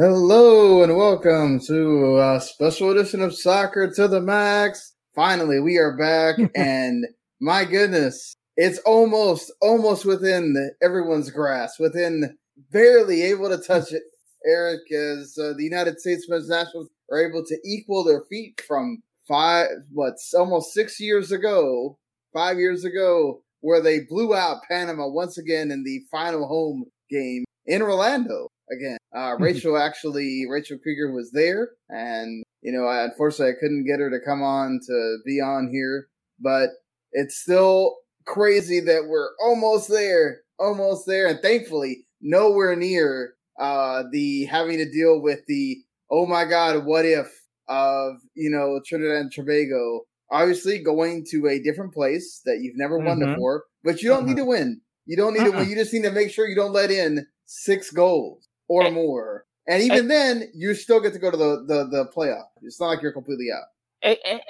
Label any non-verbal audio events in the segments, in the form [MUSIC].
Hello and welcome to a special edition of Soccer to the Max. Finally, we are back, [LAUGHS] and my goodness, it's almost almost within everyone's grasp, within barely able to touch it. Eric, as uh, the United States men's nationals are able to equal their feat from five, what's almost six years ago, five years ago, where they blew out Panama once again in the final home game in Orlando again. Uh, [LAUGHS] Rachel actually, Rachel Krieger was there, and you know, I, unfortunately, I couldn't get her to come on to be on here, but it's still crazy that we're almost there, almost there, and thankfully, nowhere near uh, the having to deal with the oh my god, what if of you know Trinidad and Tobago. Obviously, going to a different place that you've never won Mhm. before, but you don't need Uh-uh. to win. You don't need to Uh-uh. win. You just need to make sure you don't let in six goals or Eh, more. And even then, you still get to go to the, the, the playoff. It's not like you're completely out.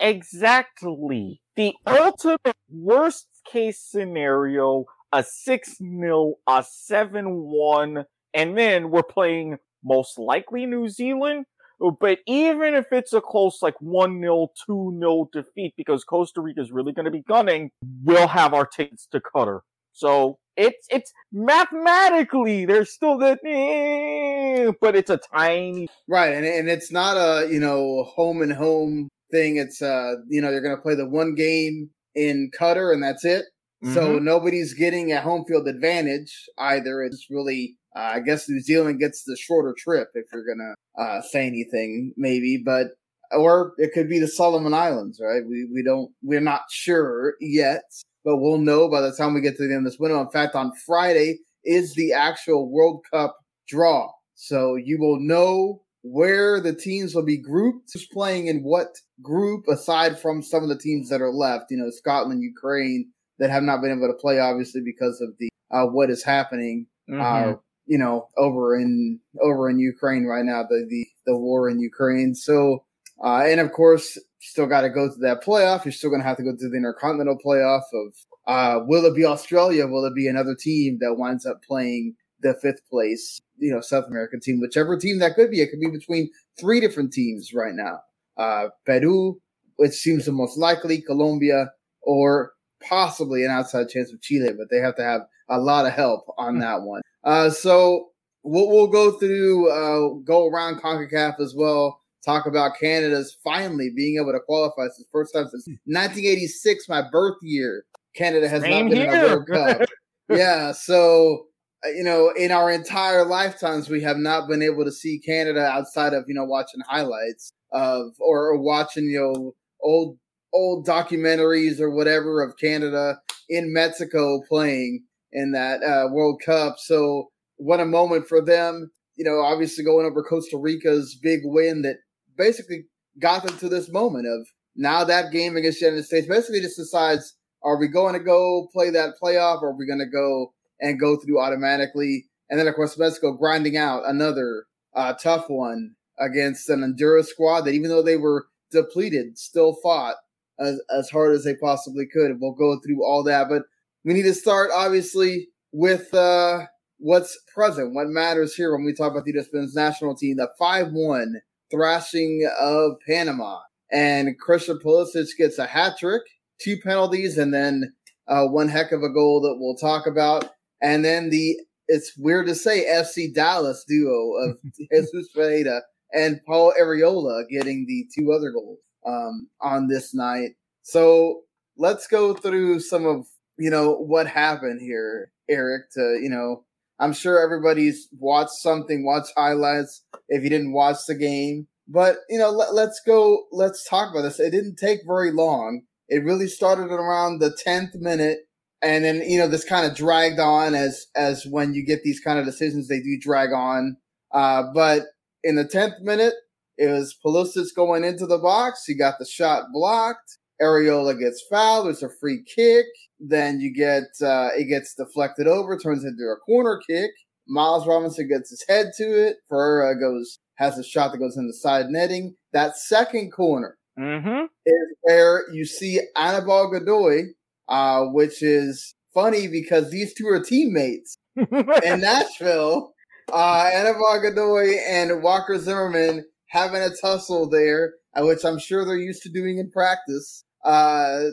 Exactly. The ultimate worst case scenario, a 6 0, a 7 1, and then we're playing most likely New Zealand. But even if it's a close like 1 0, 2 0 defeat, because Costa Rica is really going to be gunning, we'll have our tickets to Qatar. So it's it's mathematically there's still that, eh, but it's a tiny Right. And, and it's not a, you know, home and home thing. It's, uh, you know, they're going to play the one game in Qatar and that's it. So Mhm. nobody's getting a home field advantage either. It's really, uh, I guess New Zealand gets the shorter trip if you're gonna uh, say anything, maybe. But or it could be the Solomon Islands, right? We we don't we're not sure yet, but we'll know by the time we get to the end of this window. In fact, on Friday is the actual World Cup draw, so you will know where the teams will be grouped, who's playing in what group, aside from some of the teams that are left. You know, Scotland, Ukraine that have not been able to play, obviously because of the uh, what is happening, Mhm. uh, you know, over in over in Ukraine right now, the the, the war in Ukraine. So, uh, and of course, still got to go to that playoff. You're still going to have to go to the intercontinental playoff of. Uh, will it be Australia? Will it be another team that winds up playing the fifth place, you know, South American team? Whichever team that could be. It could be between three different teams right now. Uh, Peru, which seems the most likely, Colombia, or possibly an outside chance of Chile, but they have to have a lot of help on that one. Uh, so we'll, we'll go through, uh, go around CONCACAF as well, talk about Canada's finally being able to qualify. It's the first time since 1986, my birth year. Canada has Same not been in a. World Cup. [LAUGHS] yeah, so uh, you know, in our entire lifetimes, we have not been able to see Canada outside of you know watching highlights of or, or watching you know old old documentaries or whatever of Canada in Mexico playing in that uh, World Cup. So what a moment for them. You know, obviously going over Costa Rica's big win that basically got them to this moment of now that game against the United States basically just decides are we going to go play that playoff or are we going to go and go through automatically? And then, of course, Mexico grinding out another uh, tough one against an Honduras squad that, even though they were depleted, still fought as, as hard as they possibly could. We'll go through all that, but we need to start, obviously, with uh, what's present, what matters here when we talk about the U.S. men's national team, the 5 1 thrashing of Panama. And Christian Pulisic gets a hat trick, two penalties, and then uh, one heck of a goal that we'll talk about. And then the, it's weird to say, FC Dallas duo of [LAUGHS] Jesus Ferreira and Paul Arriola getting the two other goals um, on this night. So let's go through some of, you know, what happened here, Eric, to, you know, I'm sure everybody's watched something, watched highlights if you didn't watch the game. But, you know, let, let's go, let's talk about this. It didn't take very long. It really started around the 10th minute. And then, you know, this kind of dragged on as, as when you get these kind of decisions, they do drag on. Uh, but in the 10th minute, it was Pulisic going into the box. He got the shot blocked. Arriola gets fouled. There's a free kick. Then you get, uh, it gets deflected over, turns into a corner kick. Miles Robinson gets his head to it. Ferreira goes, has a shot that goes in the side netting. That second corner Mm-hmm. is where you see Anibal Godoy, uh, which is funny because these two are teammates [LAUGHS] in Nashville. uh, Anibal Godoy and Walker Zimmerman having a tussle there, uh, which I'm sure they're used to doing in practice. Uh,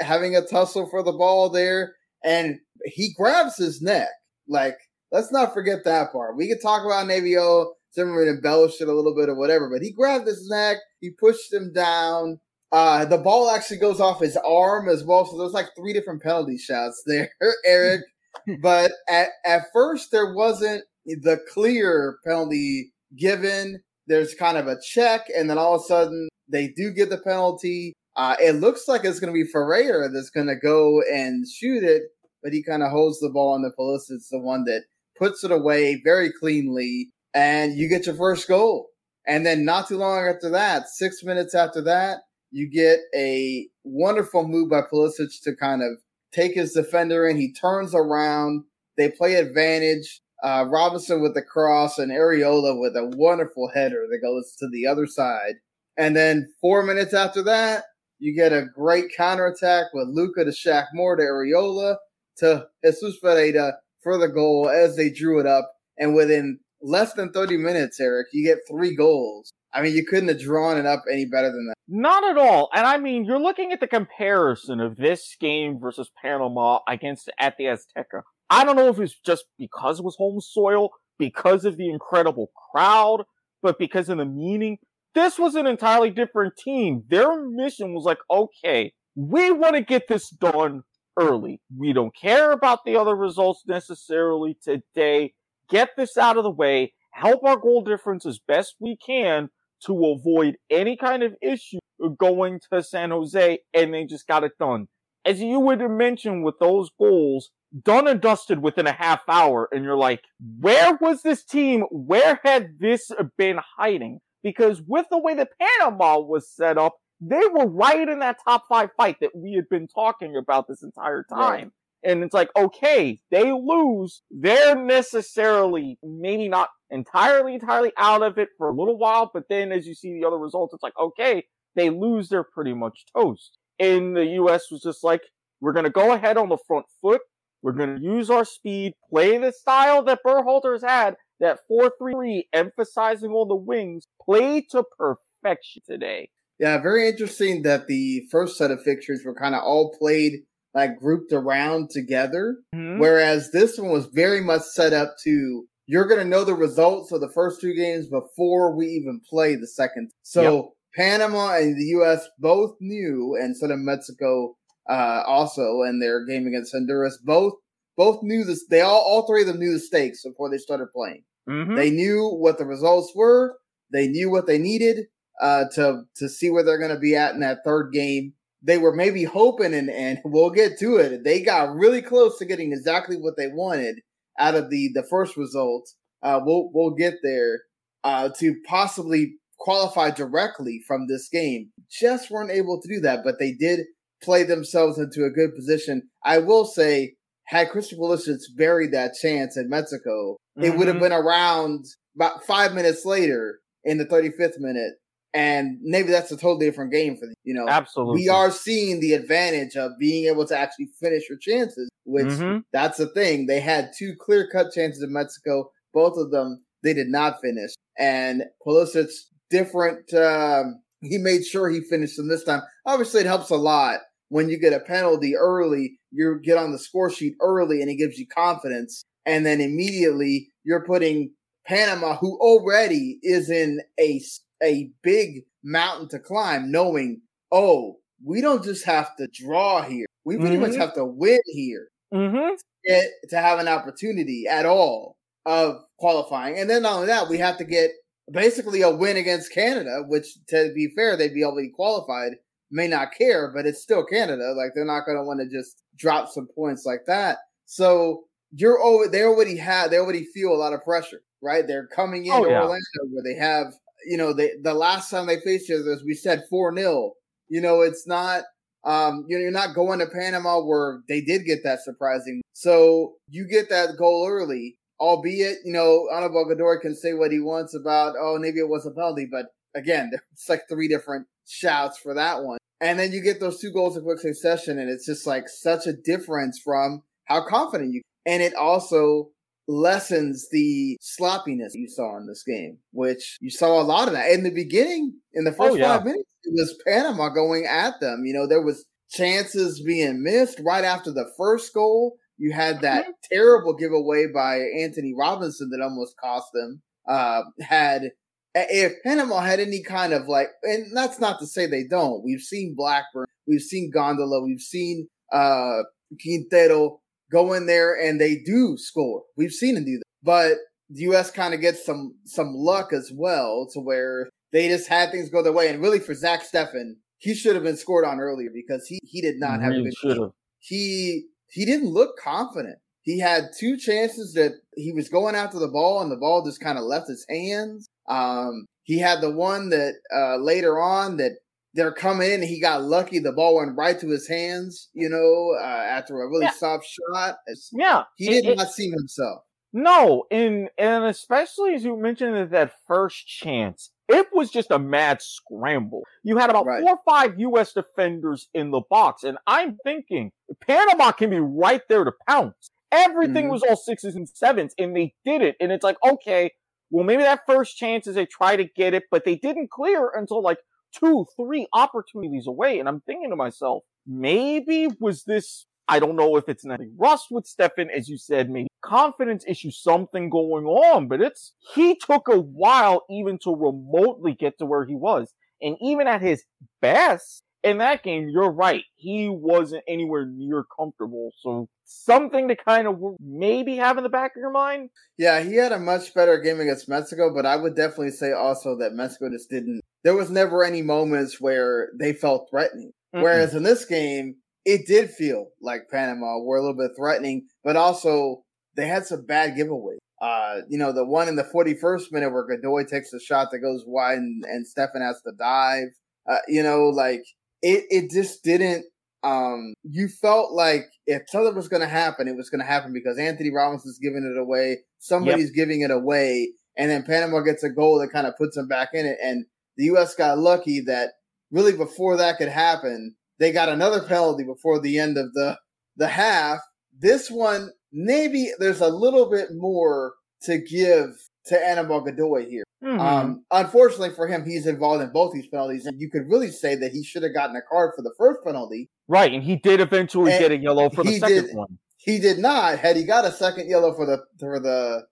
having a tussle for the ball there, and he grabs his neck. Like, let's not forget that part. We could talk about Navio Zimmerman embellished it a little bit or whatever, but he grabbed his neck, he pushed him down. Uh, the ball actually goes off his arm as well, so there's like three different penalty shots [LAUGHS] there, Eric. [LAUGHS] but at, at first, there wasn't the clear penalty given. There's kind of a check, and then all of a sudden, they do get the penalty. Uh, it looks like it's going to be Ferreira that's going to go and shoot it, but he kind of holds the ball, and the Pulisic's the one that puts it away very cleanly and you get your first goal. And then not too long after that, six minutes after that, you get a wonderful move by Pulisic to kind of take his defender in. He turns around. They play advantage. Uh, Robinson with the cross and Arriola with a wonderful header that goes to the other side. And then four minutes after that, you get a great counterattack with Luca to Shaq Moore to Arriola to Jesus Ferreira for the goal as they drew it up. And within less than 30 minutes, Eric, you get three goals. I mean, you couldn't have drawn it up any better than that. Not at all. And I mean, you're looking at the comparison of this game versus Panama against at the Azteca. I don't know if it's just because it was home soil, because of the incredible crowd, but because of the meaning. This was an entirely different team. Their mission was like, okay, we want to get this done early. We don't care about the other results necessarily today get this out of the way, help our goal difference as best we can to avoid any kind of issue going to San Jose, and they just got it done. As you would have mentioned with those goals, done and dusted within a half hour, and you're like, where was this team? Where had this been hiding? Because with the way that Panama was set up, they were right in that top five fight that we had been talking about this entire time. Right. And it's like, okay, they lose. They're necessarily maybe not entirely, entirely out of it for a little while. But then as you see the other results, it's like, okay, they lose. They're pretty much toast. And the U.S. was just like, we're going to go ahead on the front foot. We're going to use our speed, play the style that Berhalter's had, that 4-3, emphasizing on the wings, play to perfection today. Yeah, very interesting that the first set of fixtures were kind of all played like grouped around together. Mm-hmm. Whereas this one was very much set up to you're going to know the results of the first two games before we even play the second. So yep. Panama and the U.S. both knew, and so did Mexico uh, also in their game against Honduras. Both both knew this. They all all three of them knew the stakes before they started playing. Mm-hmm. They knew what the results were. They knew what they needed uh, to to see where they're going to be at in that third game they were maybe hoping, and, and [LAUGHS] we'll get to it. They got really close to getting exactly what they wanted out of the the first result. Uh, we'll we'll get there uh, to possibly qualify directly from this game. Just weren't able to do that, but they did play themselves into a good position. I will say, had Christian Pulisic buried that chance in Mexico, mm-hmm. it would have been around about five minutes later in the 35th minute and maybe that's a totally different game for them. You know, absolutely. We are seeing the advantage of being able to actually finish your chances, which mm-hmm. that's the thing. They had two clear cut chances in Mexico. Both of them they did not finish. And Pulisic's different. Um, he made sure he finished them this time. Obviously, it helps a lot when you get a penalty early. You get on the score sheet early, and it gives you confidence. And then immediately you're putting Panama, who already is in a a big mountain to climb, knowing, oh, we don't just have to draw here. We pretty mm-hmm. much have to win here mm-hmm. to, get, to have an opportunity at all of qualifying. And then not only that, we have to get basically a win against Canada, which to be fair, they'd be already qualified, may not care, but it's still Canada. Like they're not going to want to just drop some points like that. So you're over, they already have, they already feel a lot of pressure, right? They're coming into oh, yeah. Orlando where they have you know, they, the last time they faced each other, as we said 4 0. You know, it's not, um, you know, you're not going to Panama where they did get that surprising. So you get that goal early, albeit, you know, Anibal Godoy can say what he wants about, oh, maybe it was a penalty, but again, [LAUGHS] it's like three different shouts for that one. And then you get those two goals in quick succession, and it's just like such a difference from how confident you. And it also lessens the sloppiness you saw in this game, which you saw a lot of that in the beginning. In the first oh, yeah. five minutes, it was Panama going at them. You know, there was chances being missed right after the first goal. You had that mm-hmm. terrible giveaway by Antonee Robinson that almost cost them. Uh, had if Panama had any kind of like, and that's not to say they don't. We've seen Blackburn, we've seen Gondola, we've seen uh, Quintero go in there and they do score. We've seen them do that, but the U.S. kind of gets some some luck as well to where they just had things go their way. And really, for Zach Steffen, he should have been scored on earlier because he he did not have a good. He he didn't look confident. He had two chances that he was going after the ball and the ball just kind of left his hands. Um, he had the one that uh, later on that they're coming in he got lucky. The ball went right to his hands, you know, uh, after a really yeah. soft shot. Yeah. He did it, not it, see himself. No, and and especially as you mentioned that, that first chance, it was just a mad scramble. You had about right. four or five U.S. defenders in the box, and I'm thinking Panama can be right there to pounce. Everything mm-hmm. was all sixes and sevens, and they did it. And it's like, okay, well, maybe that first chance is they try to get it, but they didn't clear until like two, three opportunities away. And I'm thinking to myself, maybe was this, I don't know if it's nothing rust with Steffen, as you said, maybe confidence issue, something going on, but it's, he took a while even to remotely get to where he was. And even at his best, in that game, you're right. He wasn't anywhere near comfortable. So something to kind of maybe have in the back of your mind. Yeah, he had a much better game against Mexico, but I would definitely say also that Mexico just didn't. There was never any moments where they felt threatening. Mm-hmm. Whereas in this game, it did feel like Panama were a little bit threatening, but also they had some bad giveaways. Uh, you know, the one in the 41st minute where Godoy takes a shot that goes wide and, and Steffen has to dive. Uh, you know, like it, it just didn't, um, you felt like if something was going to happen, it was going to happen because Antonee Robinson's giving it away. Somebody's yep. giving it away. And then Panama gets a goal that kind of puts them back in it. And the U.S. got lucky that really before that could happen, they got another penalty before the end of the, the half. This one, maybe there's a little bit more to give to Anibal Godoy here. Mm-hmm. Um, unfortunately for him, he's involved in both these penalties, and you could really say that he should have gotten a card for the first penalty. Right, and he did eventually and get a yellow for the second did, one. He did not. Had he got a second yellow for the for the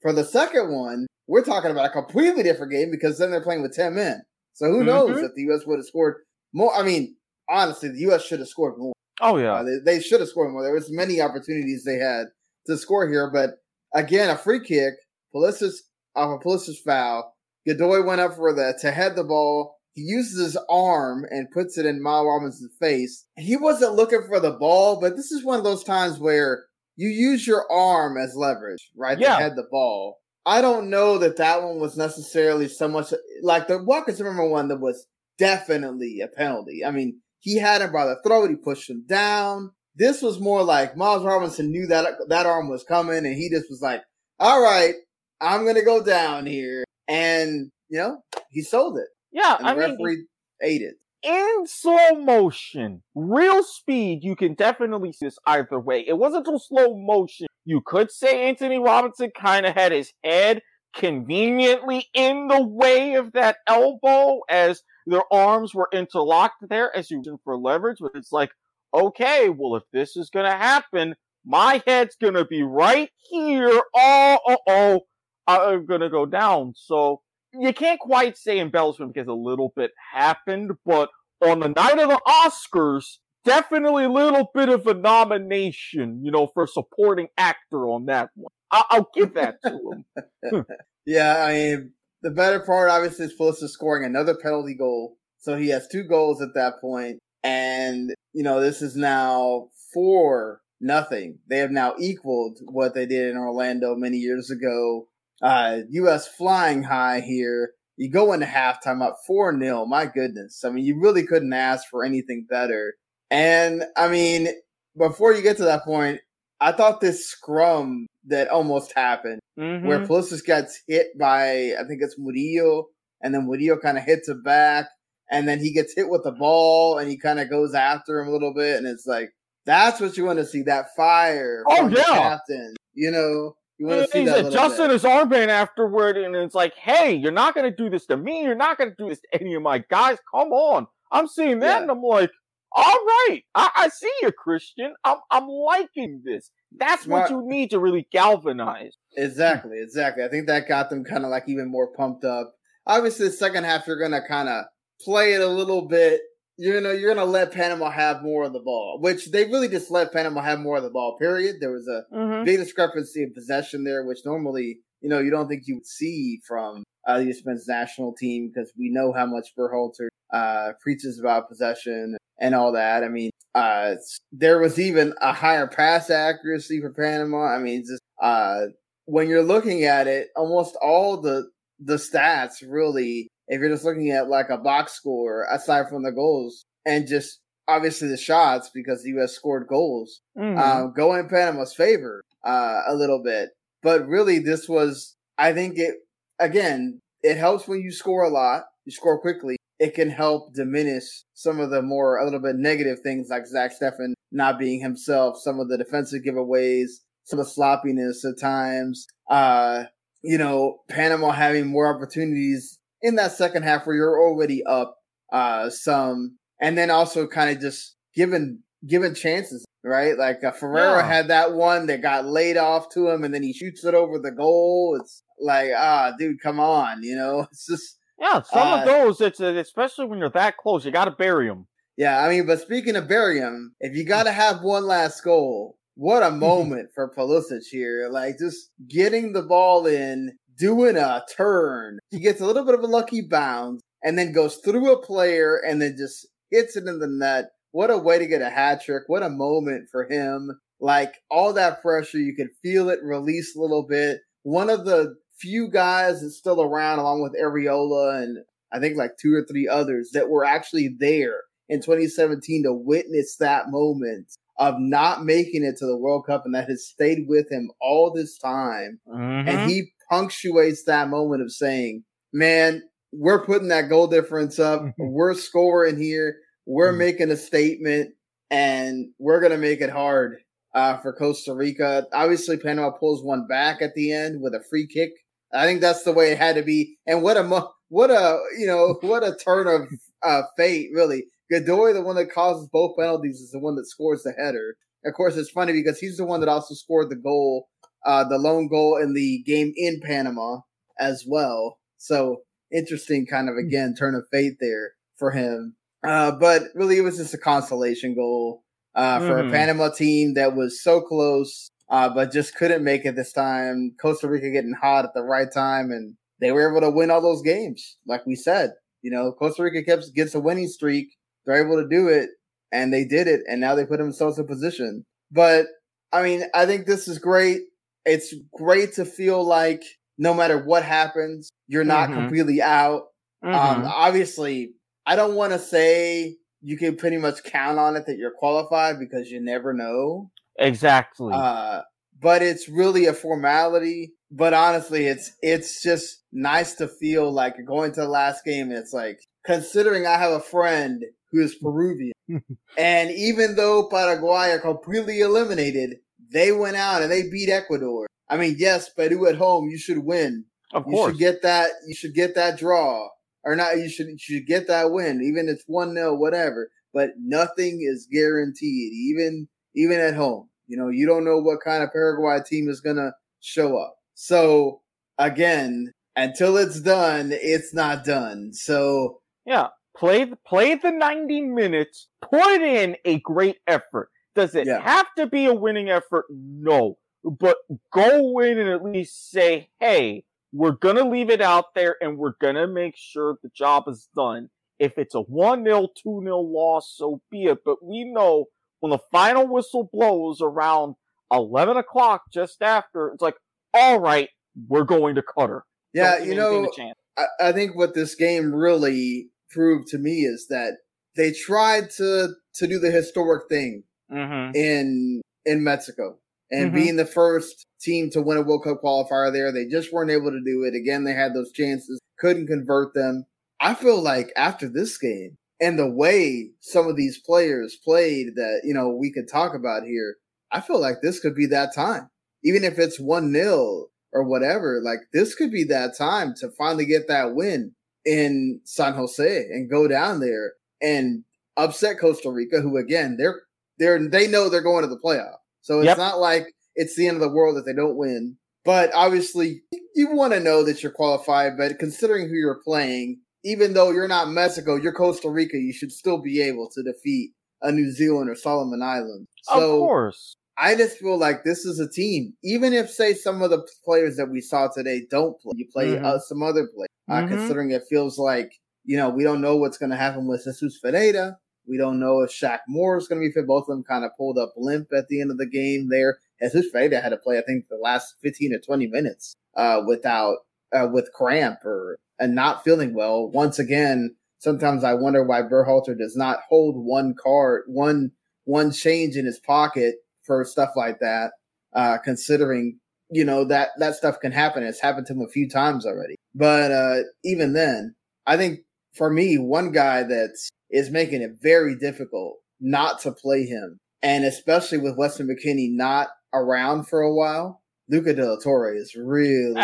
for the second one, we're talking about a completely different game because then they're playing with ten men. So who mm-hmm. knows if the U.S. would have scored more? I mean, honestly, the U.S. should have scored more. Oh yeah, uh, they, they should have scored more. There was many opportunities they had to score here, but again, a free kick. Pulisic off a Pulisic's foul. Godoy went up for the to head the ball. He uses his arm and puts it in Miles Robinson's face. He wasn't looking for the ball, but this is one of those times where you use your arm as leverage, right? Yeah. To head the ball. I don't know that that one was necessarily so much like the Walker Zimmerman one that was definitely a penalty. I mean, he had him by the throat. He pushed him down. This was more like Miles Robinson knew that that arm was coming, and he just was like, "All right, I'm gonna go down here, and you know he sold it. Yeah, I mean, referee ate it in slow motion, real speed. You can definitely see this either way. It wasn't too slow motion. You could say Antonee Robinson kind of had his head conveniently in the way of that elbow as their arms were interlocked there as you for leverage, but it's like, okay, well, if this is gonna happen, my head's gonna be right here. Oh, oh, oh are going to go down. So you can't quite say embellishment because a little bit happened, but on the night of the Oscars, definitely a little bit of a nomination, you know, for supporting actor on that one. I- will give that to him. [LAUGHS] [LAUGHS] yeah, I mean, the better part obviously is Pulisic scoring another penalty goal. So he has two goals at that point, and you know this is now four nothing. They have now equaled what they did in Orlando many years ago uh, U.S. flying high here. You go into halftime up 4 0. My goodness. I mean, you really couldn't ask for anything better. And I mean, before you get to that point, I thought this scrum that almost happened, mm-hmm. where Pulisic gets hit by, I think it's Murillo, and then Murillo kind of hits it back, and then he gets hit with the ball, and he kind of goes after him a little bit, and it's like, that's what you want to see, that fire oh, yeah. captain, you know? You want to see that? Justin bit. his armband afterward, and it's like, hey, you're not going to do this to me. You're not going to do this to any of my guys. Come on. I'm seeing that, yeah. and I'm like, all right, I, I, see you, Christian. I'm I'm liking this. That's Smart. what you need to really galvanize. Exactly, exactly. I think that got them kind of like even more pumped up. Obviously, the second half you're gonna kind of play it a little bit. You know, you're gonna let Panama have more of the ball, which they really just let Panama have more of the ball. Period. There was a mm-hmm. big discrepancy in possession there, which normally you know you don't think you would see from uh, the U.S. men's national team because we know how much Berhalter uh, preaches about possession and all that. I mean, uh, there was even a higher pass accuracy for Panama. I mean, just uh, when you're looking at it, almost all the the stats really, if you're just looking at like a box score aside from the goals and just obviously the shots because the U.S. scored goals, mm-hmm. um, go in Panama's favor uh, a little bit. But really, this was, I think it again, it helps when you score a lot, you score quickly, it can help diminish some of the more a little bit negative things like Zach Steffen not being himself, some of the defensive giveaways, some of the sloppiness at times. Uh, you know, Panama having more opportunities in that second half where you're already up uh, some, and then also kind of just given given chances, right? Like uh, Ferreira yeah. had that one that got laid off to him, and then he shoots it over the goal. It's like, ah, dude, come on, you know, [LAUGHS] it's just yeah, some uh, of those, it's especially when you're that close, you got to bury them. Yeah, I mean, but speaking of bury if you got to have one last goal, what a [LAUGHS] moment for Pulisic here! Like just getting the ball in, doing a turn. He gets a little bit of a lucky bounce, and then goes through a player, and then just hits it in the net. What a way to get a hat trick! What a moment for him! Like all that pressure, you could feel it release a little bit. One of the few guys that's still around, along with Arriola and I think like two or three others that were actually there in 2017 to witness that moment of not making it to the World Cup and that has stayed with him all this time. Mm-hmm. And he punctuates that moment of saying, man, we're putting that goal difference up. [LAUGHS] we're scoring here. We're mm-hmm. making a statement and we're going to make it hard uh, for Costa Rica. Obviously, Panama pulls one back at the end with a free kick I think that's the way it had to be. And what a what a you know [LAUGHS] what a turn of uh, fate, really. Godoy, the one that causes both penalties, is the one that scores the header. Of course, it's funny because he's the one that also scored the goal, uh, the lone goal in the game in Panama as well. So interesting, kind of again turn of fate there for him. Uh, but really, it was just a consolation goal uh, for mm-hmm. a Panama team that was so close uh, but just couldn't make it this time. Costa Rica getting hot at the right time, and they were able to win all those games. Like we said, you know, Costa Rica kept gets a winning streak. They're able to do it, and they did it, and now they put themselves in position. But I mean, I think this is great. It's great to feel like no matter what happens, you're not mm-hmm. completely out. Um, mm-hmm. Um, obviously, I don't want to say you can pretty much count on it that you're qualified because you never know. Exactly. Uh, but it's really a formality. But honestly, it's it's just nice to feel like going to the last game. And it's like considering I have a friend who is Peruvian, [LAUGHS] and even though Paraguay are completely eliminated, they went out and they beat Ecuador. I mean, yes, Peru at home, you should win. Of course, you should get that. You should get that draw, or not. You should you should get that win, even if it's one 0 whatever. But nothing is guaranteed, even even at home. You know, you don't know what kind of Paraguay team is going to show up. So again, until it's done, it's not done. So yeah, play play the 90 minutes, put in a great effort. Does it yeah. have to be a winning effort? No. But go in and at least say, hey, we're going to leave it out there and we're going to make sure the job is done. If it's a 1 0, 2 0 loss, so be it. But we know when the final whistle blows around 11 o'clock just after, it's like, all right, we're going to Qatar. Yeah, you know, I, I think what this game really proved to me is that they tried to to do the historic thing mm-hmm. in in Mexico and mm-hmm. being the first team to win a World Cup qualifier there. They just weren't able to do it. Again, they had those chances, couldn't convert them. I feel like after this game, and the way some of these players played that, you know, we could talk about here, I feel like this could be that time. even if it's one nil or whatever, like this could be that time to finally get that win in San Jose and go down there and upset Costa Rica, who again they're they're they know they're going to the playoff. So it's yep. not like it's the end of the world that they don't win. But obviously, you want to know that you're qualified. But considering who you're playing, even though you're not Mexico, you're Costa Rica, you should still be able to defeat a New Zealand or Solomon Islands. So of course. I just feel like this is a team. Even if, say, some of the players that we saw today don't play, you play mm-hmm. uh, some other players. Uh, mm-hmm. Considering it feels like you know we don't know what's going to happen with Jesus Ferreira. We don't know if Shaq Moore is going to be fit. Both of them kind of pulled up limp at the end of the game there. Jesus Ferreira had to play, I think, the last 15 to 20 minutes uh, without uh, with cramp or and not feeling well. Once again, sometimes I wonder why Berhalter does not hold one card, one one change in his pocket for stuff like that. Uh, considering you know that that stuff can happen. It's happened to him a few times already. But uh, even then, I think for me, one guy that's is making it very difficult not to play him. And especially with Weston McKennie not around for a while, Luca de la Torre is really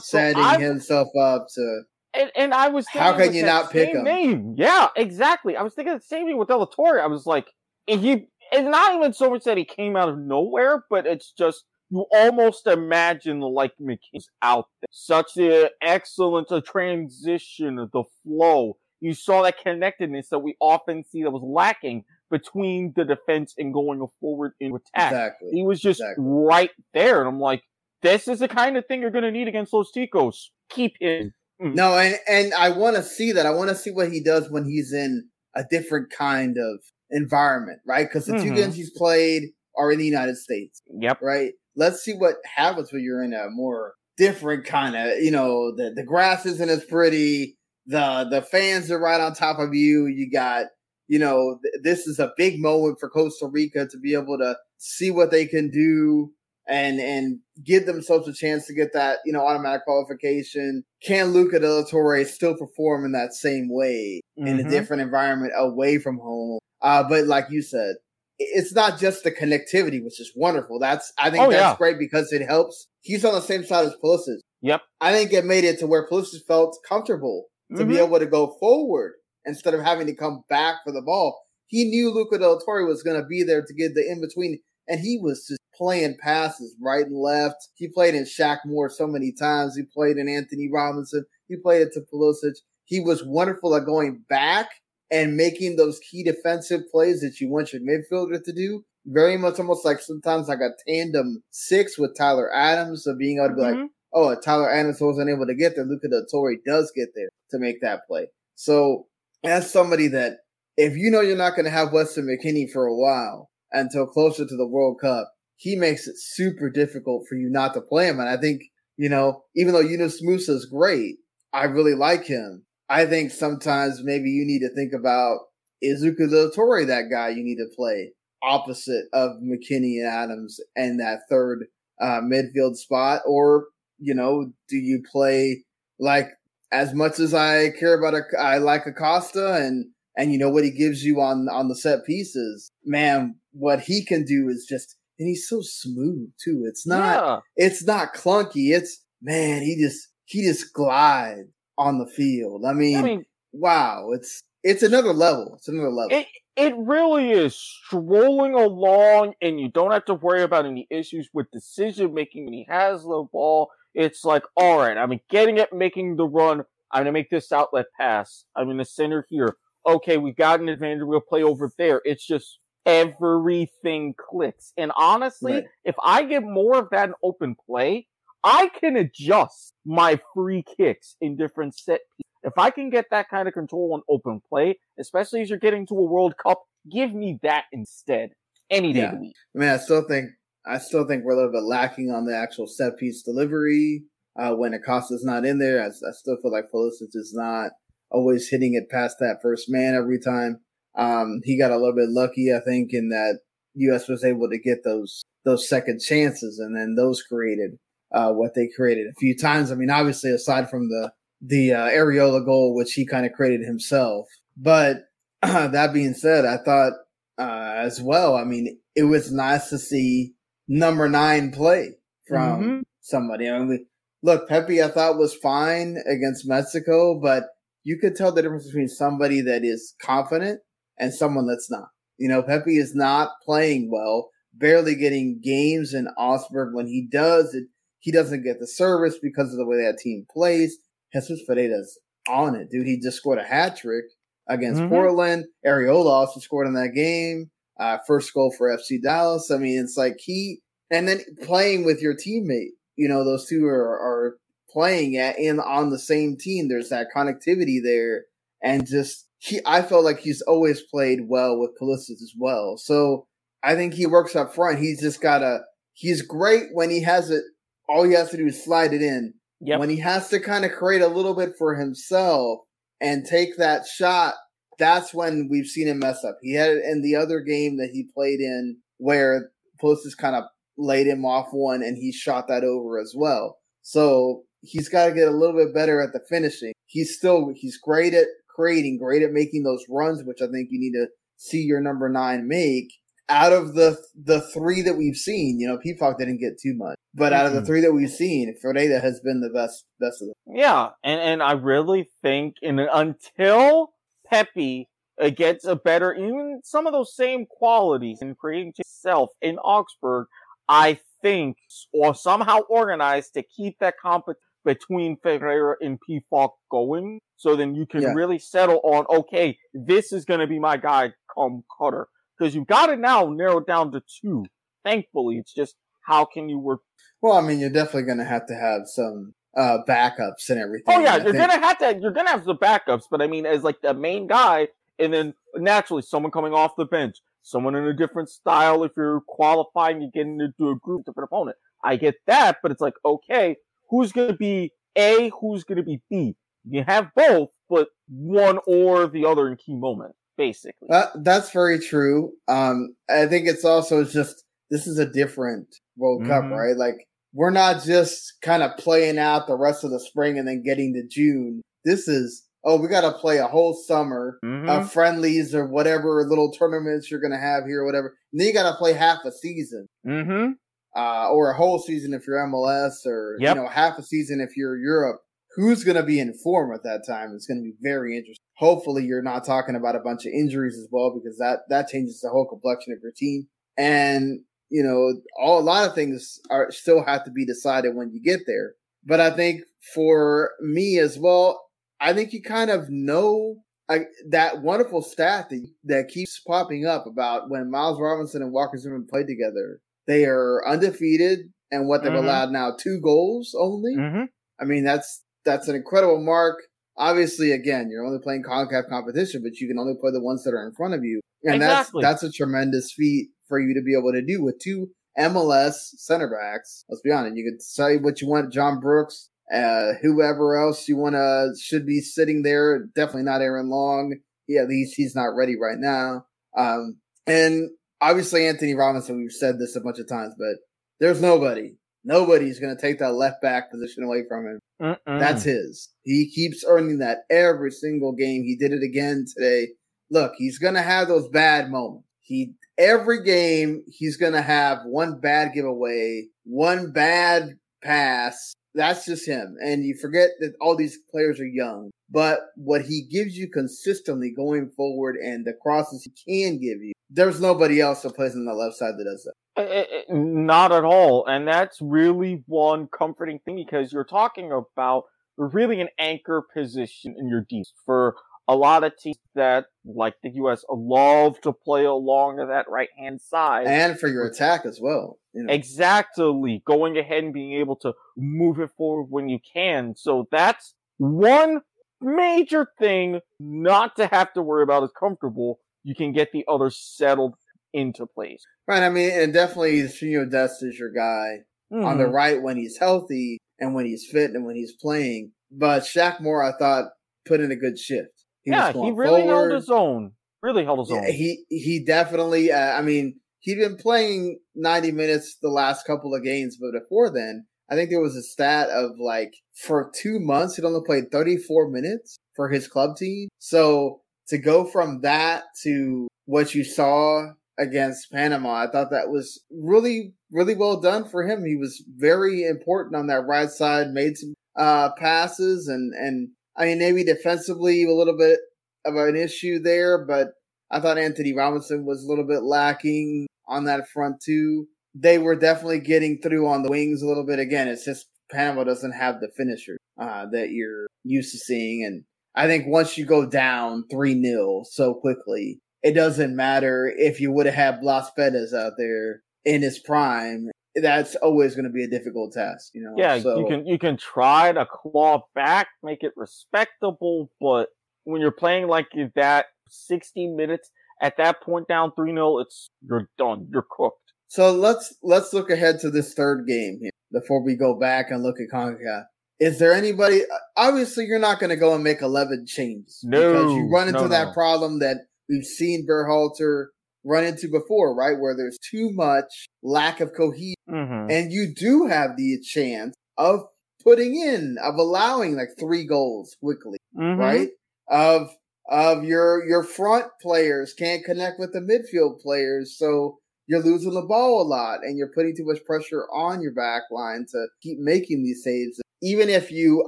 setting himself up to. And, and I was how can you not pick him? Name. Yeah, exactly. I was thinking the same thing with de la Torre. I was like, he. It's not even so much that he came out of nowhere, but it's just you almost imagine like McKennie's out there. Such an excellent a transition, of the flow you saw that connectedness that we often see that was lacking between the defense and going forward in attack. Exactly. He was just exactly. right there. And I'm like, this is the kind of thing you're going to need against Los Ticos. Keep him. Mm. No, and, and I want to see that. I want to see what he does when he's in a different kind of environment, right? Because the mm-hmm. two games he's played are in the United States. Yep. Right? Let's see what happens when you're in a more different kind of, you know, the, the grass isn't as pretty the the fans are right on top of you. You got, you know, th- this is a big moment for Costa Rica to be able to see what they can do and and give themselves a chance to get that, you know, automatic qualification. Can Luca de la Torre still perform in that same way mm-hmm. in a mm-hmm. different environment away from home? Uh, but like you said, it's not just the connectivity, which is wonderful. That's I think oh, that's yeah. great because it helps. He's on the same side as Pulisic. Yep. I think it made it to where Pulisic felt comfortable to mm-hmm. be able to go forward instead of having to come back for the ball. He knew Luca Del Torre was going to be there to get the in between, and he was just playing passes right and left. He played in Shaq Moore so many times. He played in Antonee Robinson. He played it to Pulisic. He was wonderful at going back and making those key defensive plays that you want your midfielder to do. Very much almost like sometimes like a tandem six with Tyler Adams of being able to be mm-hmm. like, oh, Tyler Adams wasn't able to get there. Luca Del Torre does get there to make that play. So as somebody that if you know you're not going to have Weston McKennie for a while until closer to the World Cup, he makes it super difficult for you not to play him. And I think, you know, even though Yunus Musah is great, I really like him. I think sometimes maybe you need to think about is Luca Del Torre that guy you need to play opposite of McKennie and Adams and that third uh, midfield spot? Or, you know, do you play like as much as I care about, a, I like Acosta and, and you know what he gives you on, on the set pieces, man, what he can do is just, and he's so smooth too. It's not, yeah. it's not clunky. It's, man, he just, he just glides on the field. I mean, I mean wow, it's, it's another level. It's another level. It, it really is strolling along and you don't have to worry about any issues with decision making when he has the ball it's like, all right, I'm getting it, making the run. I'm going to make this outlet pass. I'm in the center here. Okay, we've got an advantage. We'll play over there. It's just everything clicks. And honestly, right. if I get more of that in open play, I can adjust my free kicks in different set pieces. If I can get that kind of control on open play, especially as you're getting to a World Cup, give me that instead any day yeah. of the week. I mean, I still think I still think we're a little bit lacking on the actual set piece delivery. Uh, when Acosta's not in there, I, I still feel like Pulisic is not always hitting it past that first man every time. Um, he got a little bit lucky, I think, in that U.S. was able to get those those second chances, and then those created uh, what they created a few times. I mean, obviously, aside from the the uh, Arriola goal, which he kind of created himself. But [CLEARS THROAT] that being said, I thought uh, as well. I mean, it was nice to see number nine play from mm-hmm. somebody. I mean, look, Pepi, I thought was fine against Mexico, but you could tell the difference between somebody that is confident and someone that's not. You know, Pepi is not playing well, barely getting games in Augsburg. When he does, it he doesn't get the service because of the way that team plays. Jesus Ferreira's on it, dude. He just scored a hat trick against mm-hmm. Portland. Arriola also scored in that game. Uh, first goal for FC Dallas. I mean, it's like he and then playing with your teammate. You know, those two are, are playing at in on the same team. There's that connectivity there, and just he. I felt like he's always played well with Pulisic as well. So I think he works up front. He's just gotta. He's great when he has it. All he has to do is slide it in. Yep. When he has to kind of create a little bit for himself and take that shot that's when we've seen him mess up. He had it in the other game that he played in where Pulisic kind of laid him off one and he shot that over as well. So he's got to get a little bit better at the finishing. He's still, he's great at creating, great at making those runs, which I think you need to see your number nine make. Out of the the three that we've seen, you know, Pefok didn't get too much, but out of the three that we've seen, Ferreira has been the best best of them. Yeah, and and I really think, in until Pepi gets a better, even some of those same qualities in creating himself in Augsburg, I think, or somehow organized to keep that competition between Ferreira and Pefok going. So then you can yeah. really settle on, okay, this is going to be my guy come Qatar. Because you've got it now narrowed down to two. Thankfully, it's just how can you work? Well, I mean, you're definitely going to have to have some uh, backups and everything. Oh yeah, you're gonna have to you're gonna have the backups, but I mean as like the main guy, and then naturally someone coming off the bench, someone in a different style. If you're qualifying, you get into a group different opponent. I get that, but it's like okay, who's gonna be A? Who's gonna be B? You have both, but one or the other in key moments, basically. Uh, that's very true. Um, I think it's also just this is a different World mm-hmm. Cup, right? Like we're not just kind of playing out the rest of the spring and then getting to June. This is, oh, we got to play a whole summer mm-hmm. of friendlies or whatever little tournaments you're going to have here or whatever. And then you got to play half a season. Mm-hmm. Uh, or a whole season if you're MLS or, yep. you know, half a season if you're Europe. Who's going to be in form at that time? It's going to be very interesting. Hopefully you're not talking about a bunch of injuries as well because that, that changes the whole complexion of your team. And you know, all a lot of things are still have to be decided when you get there. But I think for me as well, I think you kind of know I, that wonderful stat that that keeps popping up about when Miles Robinson and Walker Zimmerman played together. They are undefeated, and what they've mm-hmm. allowed now two goals only. Mm-hmm. I mean, that's that's an incredible mark. Obviously, again, you're only playing Concacaf competition, but you can only play the ones that are in front of you, and exactly. that's that's a tremendous feat for you to be able to do with two MLS center backs. Let's be honest. You could say what you want, John Brooks, uh, whoever else you want to should be sitting there. Definitely not Aaron Long. Yeah, at least he's not ready right now. Um, and obviously Antonee Robinson. We've said this a bunch of times, but there's nobody. Nobody's going to take that left back position away from him. Mm-mm. That's his. He keeps earning that every single game. He did it again today. Look, he's going to have those bad moments. He every game he's going to have one bad giveaway, one bad pass. That's just him. And you forget that all these players are young. But what he gives you consistently going forward and the crosses he can give you, there's nobody else that plays on the left side that does that. Uh, uh, uh, not at all. And that's really one comforting thing because you're talking about really an anchor position in your defense for a lot of teams that, like the U.S., love to play along that right hand side. And for your attack as well. You know. Exactly. Going ahead and being able to move it forward when you can. So that's one major thing not to have to worry about is comfortable. You can get the other settled into place. Right. I mean, and definitely Sergio Dest is your guy mm-hmm. on the mm-hmm. right when he's healthy and when he's fit and when he's playing. But Shaq Moore, I thought, put in a good shift. He yeah, he really forward. held his own. Really held his yeah, own. He he definitely. Uh, I mean, he'd been playing ninety minutes the last couple of games, but before then, I think there was a stat of like for two months he'd only played thirty four minutes for his club team. So to go from that to what you saw against Panama. I thought that was really, really well done for him. He was very important on that right side, made some uh, passes, and and I mean maybe defensively a little bit of an issue there, but I thought Antonee Robinson was a little bit lacking on that front too. They were definitely getting through on the wings a little bit. Again, it's just Panama doesn't have the finisher uh, that you're used to seeing, and I think once you go down three 0 so quickly, it doesn't matter if you would have had Blas Perez out there in his prime. That's always going to be a difficult task, you know. Yeah, so, you can you can try to claw back, make it respectable, but when you're playing like that, sixty minutes at that point down three 0 it's you're done, you're cooked. So let's let's look ahead to this third game here before we go back and look at Concacaf. Is there anybody? Obviously, you're not going to go and make eleven changes no, because you run into no, that no. problem that we've seen Berhalter run into before, right? Where there's too much lack of cohesion, Mm-hmm. and you do have the chance of putting in, of allowing like three goals quickly, Mhm. right? Of of your your front players can't connect with the midfield players, so you're losing the ball a lot, and you're putting too much pressure on your back line to keep making these saves. Even if you,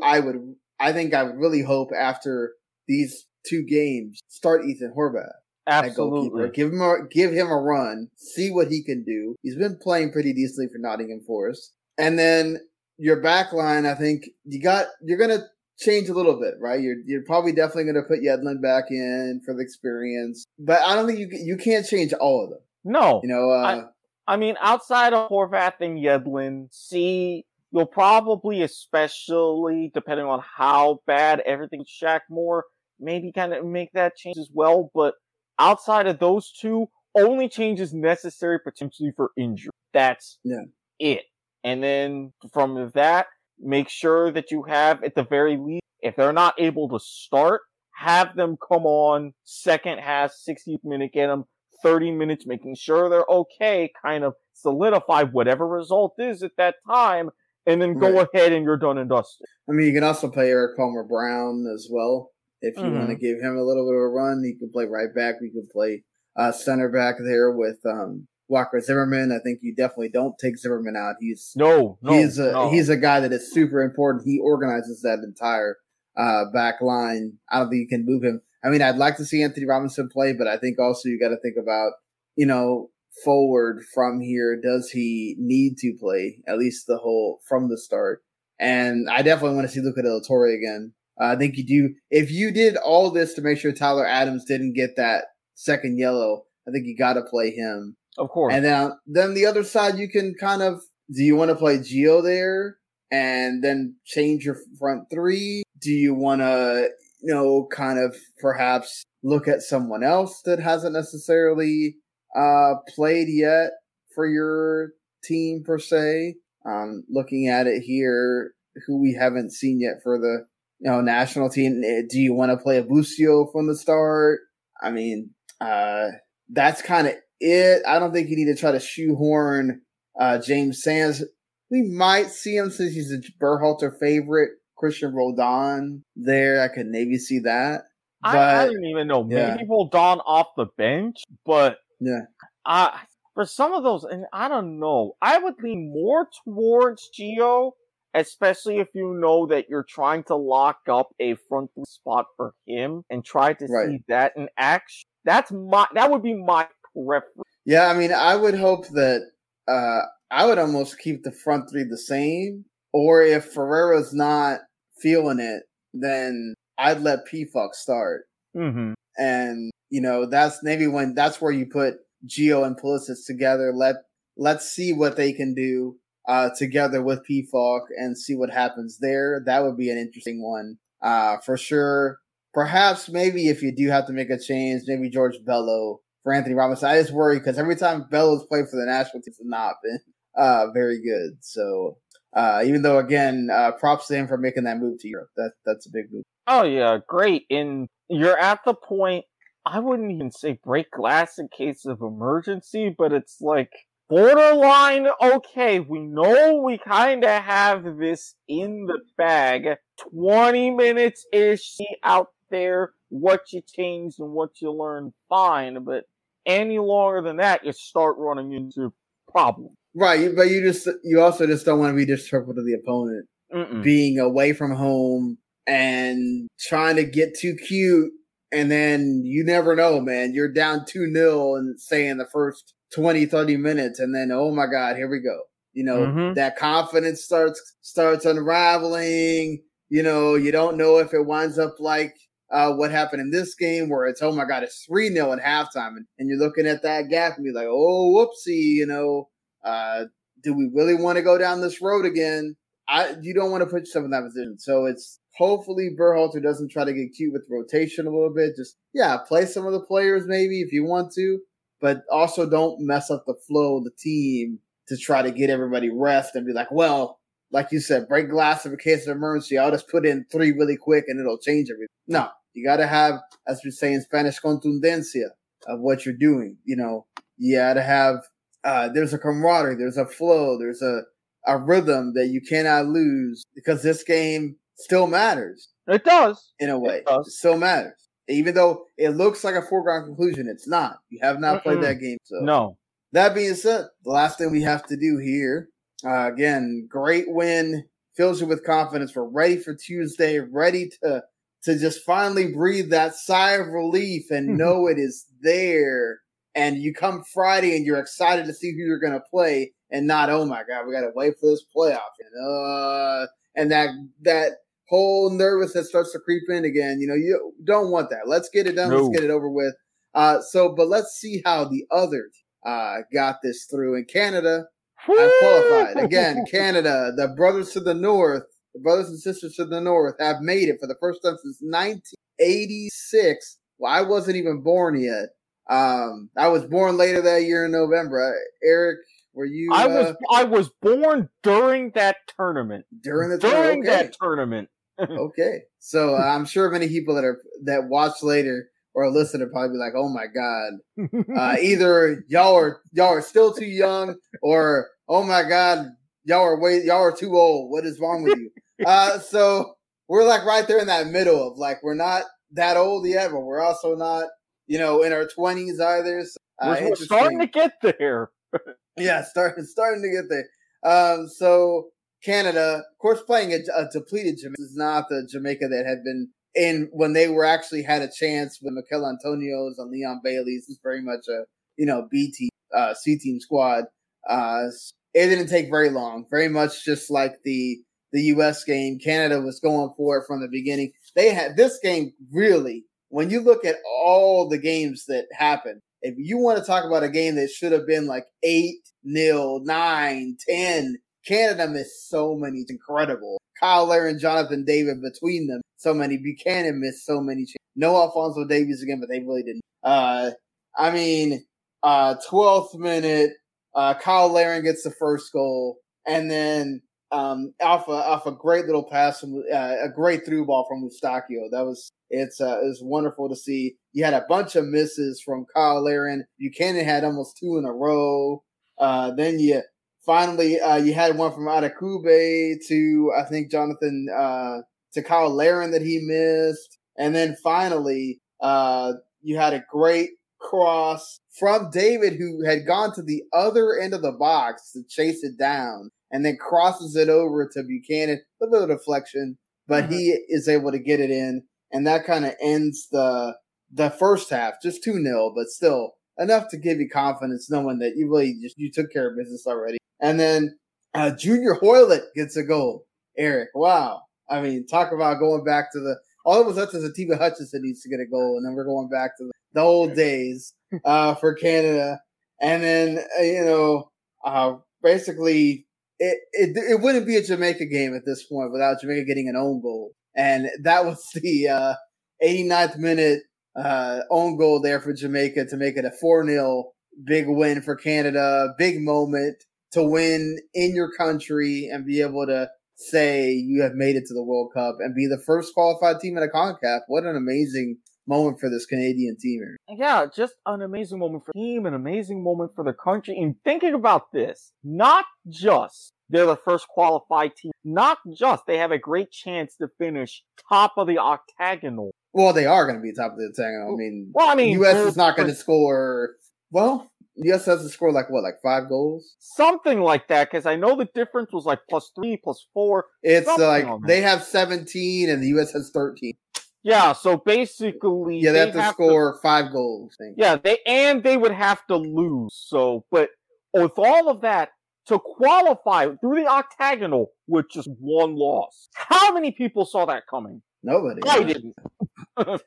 I would, I think I would really hope after these two games, start Ethan Horvath. Absolutely. Give him a give him a run, see what he can do. He's been playing pretty decently for Nottingham Forest. And then your back line, I think you got you're gonna change a little bit, right? You're you're probably definitely gonna put Yedlin back in for the experience, but I don't think you you can't change all of them. No, You know, uh, I mean, outside of Horvath and Yedlin, see, you'll probably, especially depending on how bad everything's Shaq Moore, maybe kind of make that change as well. But outside of those two, only changes necessary potentially for injury. That's Yeah. it. And then from that, make sure that you have, at the very least, if they're not able to start, have them come on second half, 60th minute, get them 30 minutes, making sure they're okay, kind of solidify whatever result is at that time, and then go Right. ahead and you're done and dusted. I mean, you can also play Erik Palmer Brown as well if you want to give him a little bit of a run. He can play right back. We can play uh, center back there with um, Walker Zimmerman. I think you definitely don't take Zimmerman out. He's No, no, he's a no. he's a guy that is super important. He organizes that entire uh, back line. I don't think you can move him. I mean, I'd like to see Antonee Robinson play, but I think also you got to think about you know forward from here. Does he need to play at least the whole from the start? And I definitely want to see Luca de la Torre again. Uh, I think you do. If you did all this to make sure Tyler Adams didn't get that second yellow, I think you got to play him. of course. And then then the other side, you can kind of do you want to play Geo there and then change your front three? Do you want to you know kind of perhaps look at someone else that hasn't necessarily uh played yet for your team per se? Um, looking at it here, who we haven't seen yet for the you know national team. eh, Do you want to play a Busio from the start? I mean, uh, that's kind of it. I don't think you need to try to shoehorn uh, James Sands. We might see him since he's a Berhalter favorite. Cristian Roldan there, I could maybe see that. I, I don't even know. yeah. Maybe Roldan off the bench, but Yeah. I for some of those, and I don't know. I would lean more towards Geo, especially if you know that you're trying to lock up a front spot for him and try to Right. see that in action. That's my that would be my preference. Yeah, I mean, I would hope that uh, I would almost keep the front three the same, or if Ferreira's not feeling it, then I'd let Pefok start. Mm-hmm. and you know that's maybe when that's where you put Geo and Pulisic together. Let let's see what they can do uh, together with Pefok and see what happens there. That would be an interesting one uh, for sure. Perhaps maybe if you do have to make a change, maybe George Bello for Antonee Robinson. I just worry because every time Bello's played for the national team, it's not been uh, very good. So uh, even though again, uh, props to him for making that move to Europe. That that's a big move. Oh yeah, great. And you're at the point I wouldn't even say break glass in case of emergency, but it's like borderline okay. We know we kind of have this in the bag. 20 minutes ish out there, what you changed and what you learned, fine. But any longer than that, you start running into problems. Right, but you just you also just don't want to be disrespectful to the opponent, Mm-mm. being away from home and trying to get too cute, and then you never know, man. You're down two 0 and say in the first 20, 30 minutes, and then oh my god, here we go. You know Mhm. that confidence starts starts unraveling. You know you don't know if it winds up like uh, what happened in this game where it's oh my god it's 3 0 at halftime and, and you're looking at that gap and be like oh whoopsie you know uh, do we really want to go down this road again I you don't want to put yourself in that position so it's hopefully Berhalter doesn't try to get cute with rotation a little bit just yeah play some of the players maybe if you want to but also don't mess up the flow of the team to try to get everybody rest and be like well like you said, break glass in case of emergency. I'll just put in three really quick and it'll change everything. No, you got to have, as we say in Spanish, contundencia of what you're doing. You know, you got to have, uh, there's a camaraderie, there's a flow, there's a, a rhythm that you cannot lose because this game still matters It does. in a way. It. It still matters. Even though it looks like a foregone conclusion, it's not. You have not played Mm-mm. that game. So No. that being said, the last thing we have to do here, uh, again, great win, fills you with confidence. We're ready for Tuesday, ready to to just finally breathe that sigh of relief and [LAUGHS] know it is there. And you come Friday and you're excited to see who you're going to play, and not oh my god, we got to wait for this playoff, and uh, and that that whole nervousness starts to creep in again. You know, you don't want that. Let's get it done. No. Let's get it over with. Uh, so, but let's see how the others uh, got this through. In Canada, have qualified. Again, [LAUGHS] Canada, the brothers to the north, the brothers and sisters to the north have made it for the first time since 1986. Well, I wasn't even born yet. Um, I was born later that year in November. Uh, Eric, were you I uh, was I was born during that tournament. during the during okay. that tournament. Okay, so uh, I'm sure many people that are that watch later or listen are probably be like, "Oh my god, [LAUGHS] uh, either y'all are y'all are still too young, or oh my god, y'all are way y'all are too old. What is wrong with you? [LAUGHS] uh, so we're like right there in that middle of like we're not that old yet, but we're also not you know in our twenties either. So, uh, we're, we're starting to get there. [LAUGHS] yeah, starting starting to get there. Um, so Canada, of course, playing a, a depleted Jamaica is not the Jamaica that had been in when they were actually had a chance with Michail Antonio's and Leon Bailey's. It's very much a you know B team, uh, C team squad. Uh, it didn't take very long. Very much just like the the U.S. game, Canada was going for it from the beginning. They had this game really. When you look at all the games that happened, if you want to talk about a game that should have been like eight nil, nine, ten, Canada missed so many. It's incredible. Cyle Larin and Jonathan David between them, so many. Buchanan missed so many. No Alphonso Davies again, but they really didn't. Uh, I mean, uh, 12th minute, uh, Cyle Larin gets the first goal, and then um, off a, off a great little pass from uh, a great through ball from Eustaquio. That was it's uh, it's wonderful to see. You had a bunch of misses from Cyle Larin. Buchanan had almost two in a row. Uh, then you finally uh, you had one from Adekugbe to I think Jonathan uh, to Cyle Larin that he missed, and then finally uh, you had a great cross from David who had gone to the other end of the box to chase it down, and then crosses it over to Buchanan. A little bit of deflection, but Mhm. he is able to get it in, and that kind of ends the the first half, just two 0 but still enough to give you confidence, knowing that you really just you took care of business already. And then uh, Junior Hoilett gets a goal. Eric, wow! I mean, talk about going back to the all of a sudden, Atiba Hutchinson needs to get a goal, and then we're going back to the, the old days uh, for Canada. And then uh, you know, uh, basically, it, it it wouldn't be a Jamaica game at this point without Jamaica getting an own goal, and that was [LAUGHS] the uh, 89th minute uh, own goal there for Jamaica to make it a 4 0 big win for Canada, big moment to win in your country and be able to say you have made it to the World Cup and be the first qualified team in a CONCACAF. What an amazing moment for this Canadian team. Yeah, just an amazing moment for the team, an amazing moment for the country. And thinking about this, not just they're the first qualified team, not just they have a great chance to finish top of the octagonal. Well, they are going to be top of the octagonal. I mean, Well, I mean, U.S. is not going to score Well, US has to score like what, like five goals? Something like that, because I know the difference was like plus three, plus four. It's like they have 17 and the US has 13. Yeah, so basically, Yeah, they have they'd to score five goals. Yeah, they and they would have to lose. So, but with all of that, to qualify through the octagonal with just one loss, how many people saw that coming? Nobody. I didn't. [LAUGHS]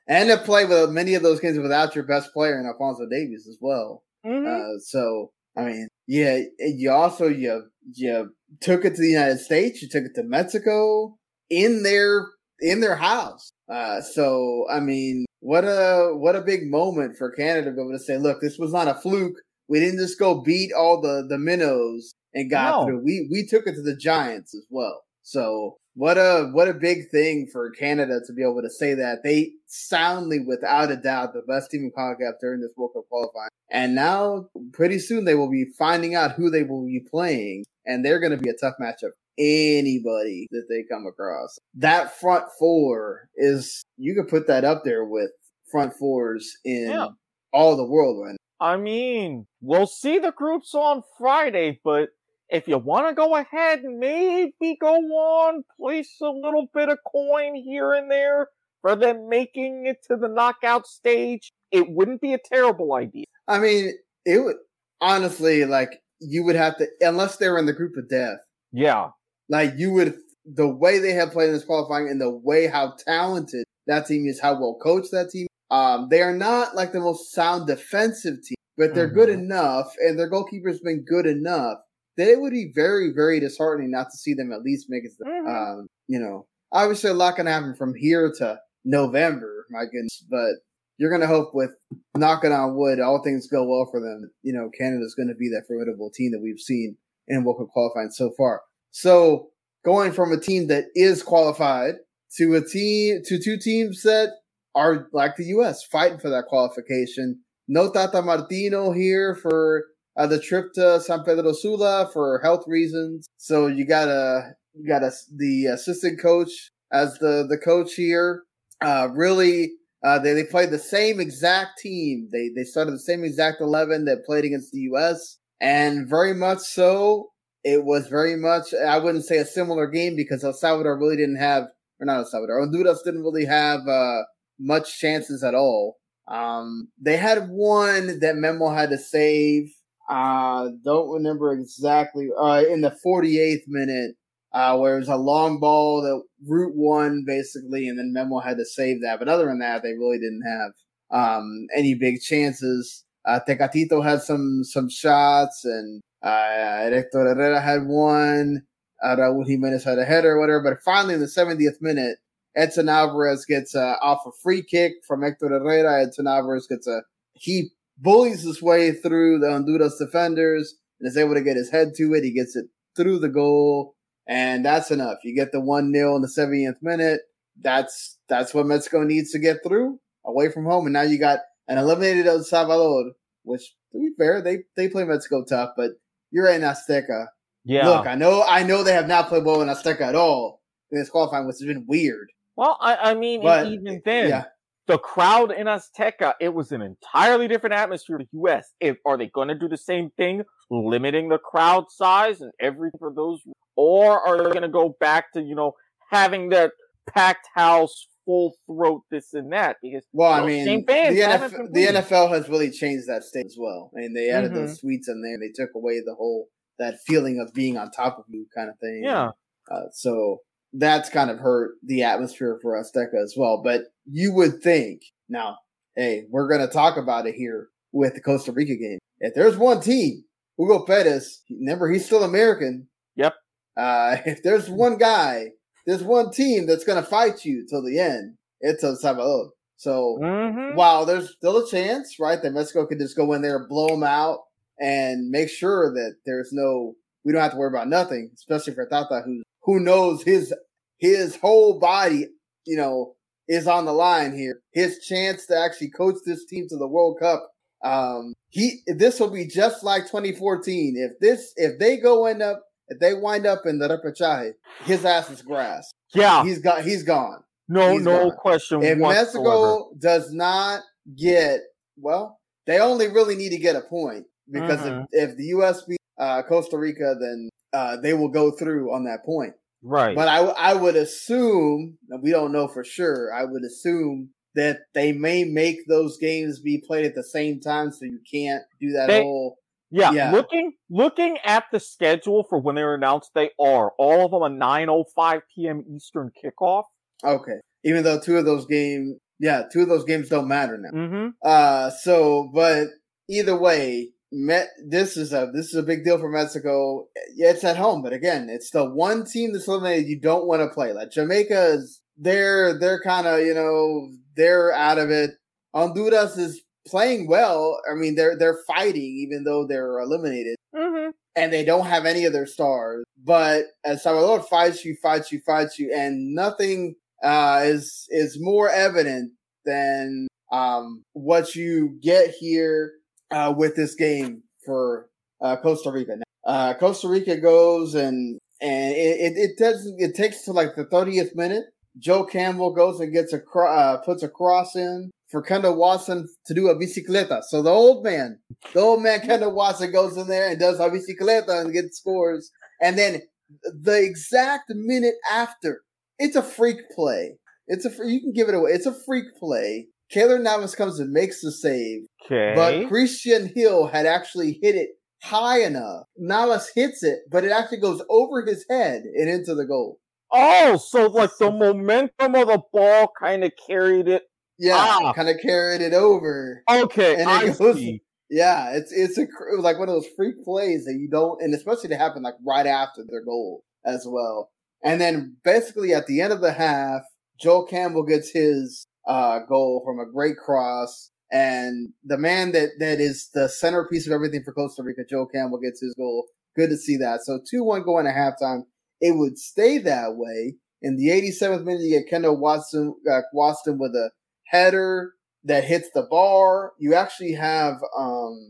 And to play with many of those games without your best player in Alphonso Davies as well. Mhm. Uh, so I mean, yeah, you also you you took it to the United States, you took it to Mexico in their in their house. Uh, so I mean, what a what a big moment for Canada to be able to say, look, this was not a fluke. We didn't just go beat all the the minnows and got No. through. We we took it to the Giants as well. So what a what a big thing for Canada to be able to say that they soundly, without a doubt, the best team in CONCACAF during this World Cup qualifying. And now, pretty soon, they will be finding out who they will be playing, and they're going to be a tough matchup. Anybody that they come across, that front four is you could put that up there with front fours in Yeah. all the world right now. I mean, we'll see the groups on Friday, but if you want to go ahead and maybe go on, place a little bit of coin here and there for them making it to the knockout stage, it wouldn't be a terrible idea. I mean, it would honestly like you would have to unless they were in the group of death. Yeah. like you would the way they have played in this qualifying and the way how talented that team is, how well coached that team. Um, they are not like the most sound defensive team, but they're good Mhm. enough, and their goalkeeper's been good enough that it would be very, very disheartening not to see them at least make it. to- Mhm. Um, you know, obviously a lot can happen from here to November, my goodness, but you're gonna hope with knocking on wood, all things go well for them. You know, Canada's gonna be that formidable team that we've seen in World Cup qualifying so far. So going from a team that is qualified to a team to two teams that are like the U.S. fighting for that qualification. No Tata Martino here for uh, the trip to San Pedro Sula for health reasons. So you got a you got a the assistant coach as the the coach here. Uh, really, uh, they they played the same exact team. They they started the same exact eleven that played against the U.S. and very much so it was very much I wouldn't say a similar game because El Salvador really didn't have or not El Salvador Honduras didn't really have uh, much chances at all. Um, they had one that Memo had to save. Uh, don't remember exactly. Uh, in the 48th minute, uh, where it was a long ball that Root won basically, and then Memo had to save that. But other than that, they really didn't have um, any big chances. Uh, Tecatito had some some shots, and uh, Hector Herrera had one. Uh, Raul Jimenez had a header, or whatever. But finally, in the 70th minute, Edson Alvarez gets uh, off a free kick from Hector Herrera. Edson Alvarez gets a he bullies his way through the Honduras defenders and is able to get his head to it. He gets it through the goal, and that's enough. You get the one 0 in the 70th minute. That's that's what Mexico needs to get through away from home, and now you got an eliminated El Salvador, which to be fair, they they play Mexico tough, but you're in Azteca. Yeah. Look, I know I know they have not played well in Azteca at all in this qualifying, which has been weird. well, I, I mean, But even then, yeah, the crowd in Azteca, it was an entirely different atmosphere to the U.S. If, are they going to do the same thing, limiting the crowd size and everything for those, or are they going to go back to you know having that packed house, full throat, this and that? Because Well, I mean, the, NFL, the. NFL has really changed that state as well. I mean, they added those suites in there. They took away the whole that feeling of being on top of you kind of thing. yeah, Uh, so that's kind of hurt the atmosphere for Azteca as well. But you would think now, hey, we're going to talk about it here with the Costa Rica game. If there's one team, Hugo Perez, remember he's still American. Yep. Uh, [LAUGHS] if there's one guy, there's one team that's going to fight you till the end. It's El Salvador. So hmm while there's still a chance, right, that Mexico could just go in there, blow them out, and make sure that there's no, we don't have to worry about nothing, especially for Tata, who who knows his his whole body, you know, is on the line here. His chance to actually coach this team to the World Cup. Um, he this will be just like 2014. If this, if they go end up, if they wind up in the repechaje, his ass is grass. yeah, He's got, he's gone no, he's no gone. question if whatsoever. Mexico does not get well, they only really need to get a point because if, if the U.S. beat uh, Costa Rica, then uh, they will go through on that point. Right. But I, I would assume, and we don't know for sure, I would assume that they may make those games be played at the same time so you can't do that They- whole. yeah, yeah. Looking looking at the schedule for when they were announced, they are all of them a 9:05 p.m. Eastern kickoff. Okay. Even though two of those games, yeah, two of those games don't matter now. Mm-hmm. Uh, so, but either way, Met, this is a this is a big deal for Mexico. Yeah, it's at home, but again, it's the one team that's eliminated you don't want to play. Like Jamaica is, they're they're kind of you know they're out of it. Honduras is playing well. I mean, they're they're fighting even though they're eliminated, Mm-hmm. and they don't have any of their stars. But El Salvador fights you, fights you, fights you, and nothing uh, is is more evident than um, what you get here uh, with this game for uh, Costa Rica. Uh, Costa Rica goes and and it, it, it does it takes to like the thirtieth minute. Joel Campbell goes and gets a cro- uh, puts a cross in for Kendall Waston to do a bicicleta. So the old man, the old man Kendall Waston goes in there and does a bicicleta and gets scores. And then the exact minute after, it's a freak play. It's a you can give it away. It's a freak play. Keylor Navas comes and makes the save, Okay. but Christian Hill had actually hit it high enough. Navas hits it, but it actually goes over his head and into the goal. oh, so like the momentum of the ball kind of carried it. Yeah, Ah. kind of carried it over. Okay, And I it goes- see. Yeah, it's it's a like one of those freak plays that you don't, and especially to happen like right after their goal as well. And then basically at the end of the half, Joel Campbell gets his uh, goal from a great cross, and the man that that is the centerpiece of everything for Costa Rica, Joel Campbell gets his goal. Good to see that. So two one going to halftime. It would stay that way. In the 87th minute, you get Kendall Waston uh, Waston with a header that hits the bar. You actually have um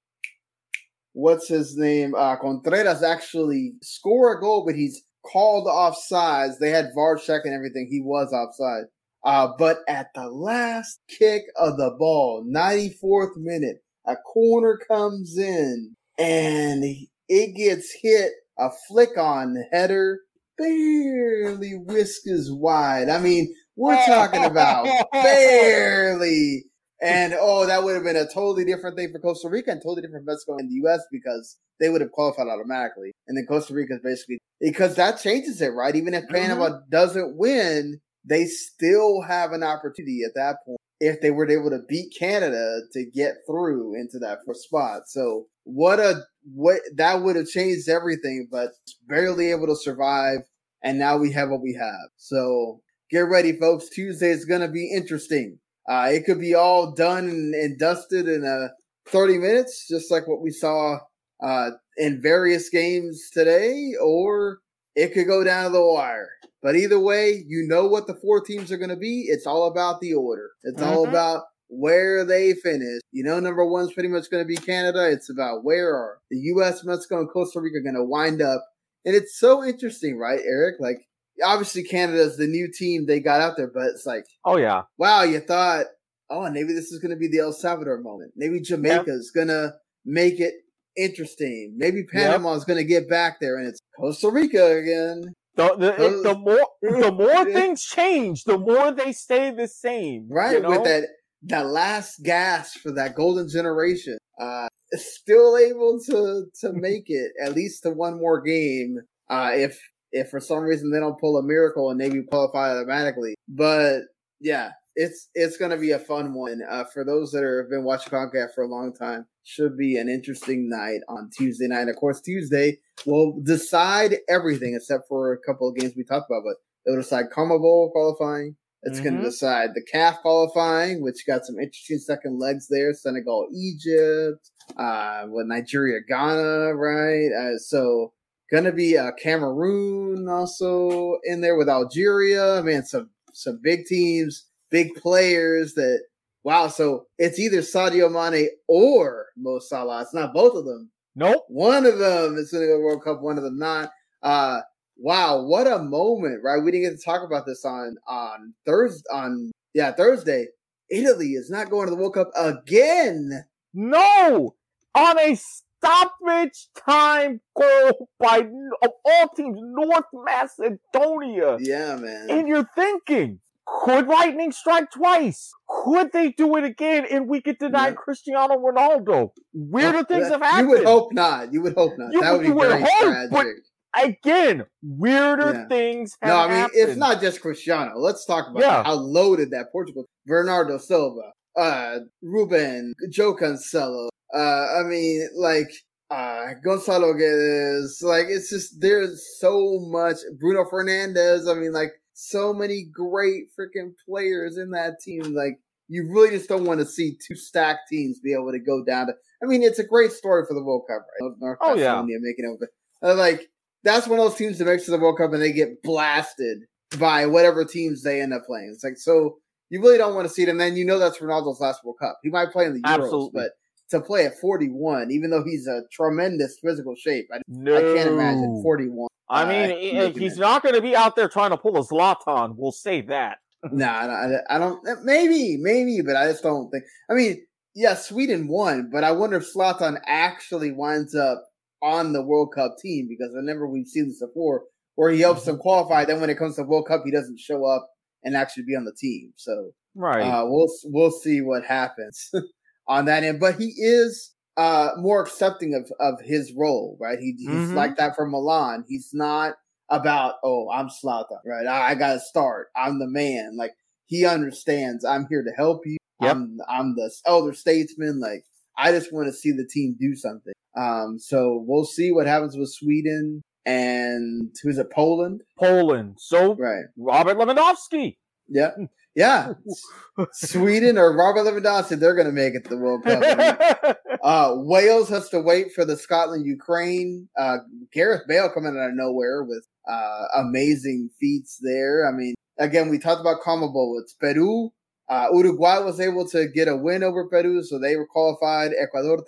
what's his name? Uh Contreras actually score a goal, but he's called offsides. They had VAR check and everything. He was offside. Uh but at the last kick of the ball, 94th minute, a corner comes in and it gets hit a flick on header barely whiskers wide. I mean, we're talking about barely. And oh, that would have been a totally different thing for Costa Rica and totally different for Mexico and the U.S. because they would have qualified automatically. And then Costa Rica is basically because that changes it, right? Even if Panama doesn't win, they still have an opportunity at that point if they were able to beat Canada to get through into that fourth spot. So what a what that would have changed everything, but barely able to survive. And now we have what we have. So get ready, folks. Tuesday is going to be interesting. Uh, it could be all done and, and dusted in uh, 30 minutes, just like what we saw uh, in various games today, or it could go down to the wire. But either way, you know what the four teams are going to be. It's all about the order. It's all Mhm. about where they finish. You know, number one's pretty much going to be Canada. It's about where are the U.S., Mexico, and Costa Rica going to wind up. And it's so interesting, right, Eric? Like, obviously, Canada's the new team they got out there, but it's like, Oh yeah. wow, you thought, oh, maybe this is going to be the El Salvador moment. Maybe Jamaica Jamaica's going to make it interesting. Maybe Panama Panama's going to get back there, and it's Costa Rica again. The, the, it- the more the [LAUGHS] more things change, the more they stay the same. right you know? with that that last gasp for that golden generation uh still able to to [LAUGHS] make it at least to one more game uh if if for some reason they don't pull a miracle and maybe qualify automatically but yeah it's it's gonna be a fun one uh for those that are, have been watching CONCACAF for a long time should be an interesting night on Tuesday night of course Tuesday will decide everything except for a couple of games we talked about but it will decide CONMEBOL qualifying it's going Mhm. to decide the CAF qualifying, which got some interesting second legs there. Senegal, Egypt, uh, with Nigeria, Ghana, right? Uh, so going to be uh, Cameroon also in there with Algeria. Man, some some big teams, big players. That wow. So it's either Sadio Mane or Mo Salah. It's not both of them. Nope. One of them is going to go the World Cup. One of them not. Uh, wow, what a moment, right? We didn't get to talk about this on on Thursday. On yeah, Thursday. Italy is not going to the World Cup again. No! On a stoppage time goal by, of all teams, North Macedonia. Yeah, man. And you're thinking, could Lightning strike twice? Could they do it again and we could deny Yeah. Cristiano Ronaldo? Weirder things have happened. You would hope not. You would hope not. You that would be would very hope, but tragic. Again, weirder Yeah. things have No, I mean happened. it's not just Cristiano. Let's talk about Yeah. how loaded that Portugal. Bernardo Silva, uh, Ruben, João Cancelo. Uh, I mean, like uh, Gonzalo Guedes. Like it's just there's so much. Bruno Fernandes. I mean, like so many great freaking players in that team. Like you really just don't want to see two stacked teams be able to go down to. I mean, it's a great story for the World Cup, right? North Oh, yeah. Making it. Uh, like that's one of those teams that makes it to the World Cup and they get blasted by whatever teams they end up playing. It's like so you really don't want to see it, and then you know that's Ronaldo's last World Cup. He might play in the Euros, Absolutely. but to play at 41, even though he's a tremendous physical shape, I, no. I can't imagine 41. I uh, mean, he- he's not going to be out there trying to pull a Zlatan. We'll say that. [LAUGHS] No, I don't, I don't. Maybe, maybe, but I just don't think. I mean, yeah, Sweden won, but I wonder if Zlatan actually winds up on the World Cup team because whenever we've seen this before, where he helps them qualify, then when it comes to World Cup, he doesn't show up and actually be on the team. So Right. uh, we'll we'll see what happens [LAUGHS] on that end. But he is uh, more accepting of of his role, right? He, he's Mhm. like that for Milan. He's not about oh I'm Zlatan, right? I, I got to start. I'm the man. Like he understands. I'm here to help you. Yep. I'm I'm the elder statesman. Like I just want to see the team do something. Um, so we'll see what happens with Sweden and who's it? Poland, Poland. So right? Robert Lewandowski. Yeah, yeah. [LAUGHS] Sweden or Robert Lewandowski, they're going to make it to the World Cup. I mean, [LAUGHS] uh, Wales has to wait for the Scotland Ukraine. Uh, Gareth Bale coming out of nowhere with uh, amazing feats there. I mean, again, we talked about CONMEBOL. It's Peru. Uh, Uruguay was able to get a win over Peru, so they were qualified. Ecuador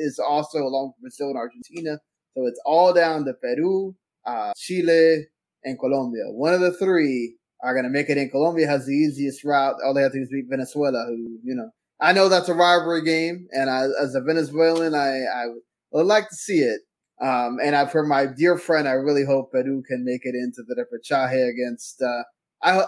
is also along with Brazil and Argentina. So it's all down to Peru, uh, Chile, and Colombia. One of the three are going to make it in. Colombia has the easiest route. All they have to do is beat Venezuela, who, you know, I know that's a rivalry game. And I, as a Venezuelan, I, I would like to see it. Um, and I, for my dear friend, I really hope Peru can make it into the repechaje against, uh, I,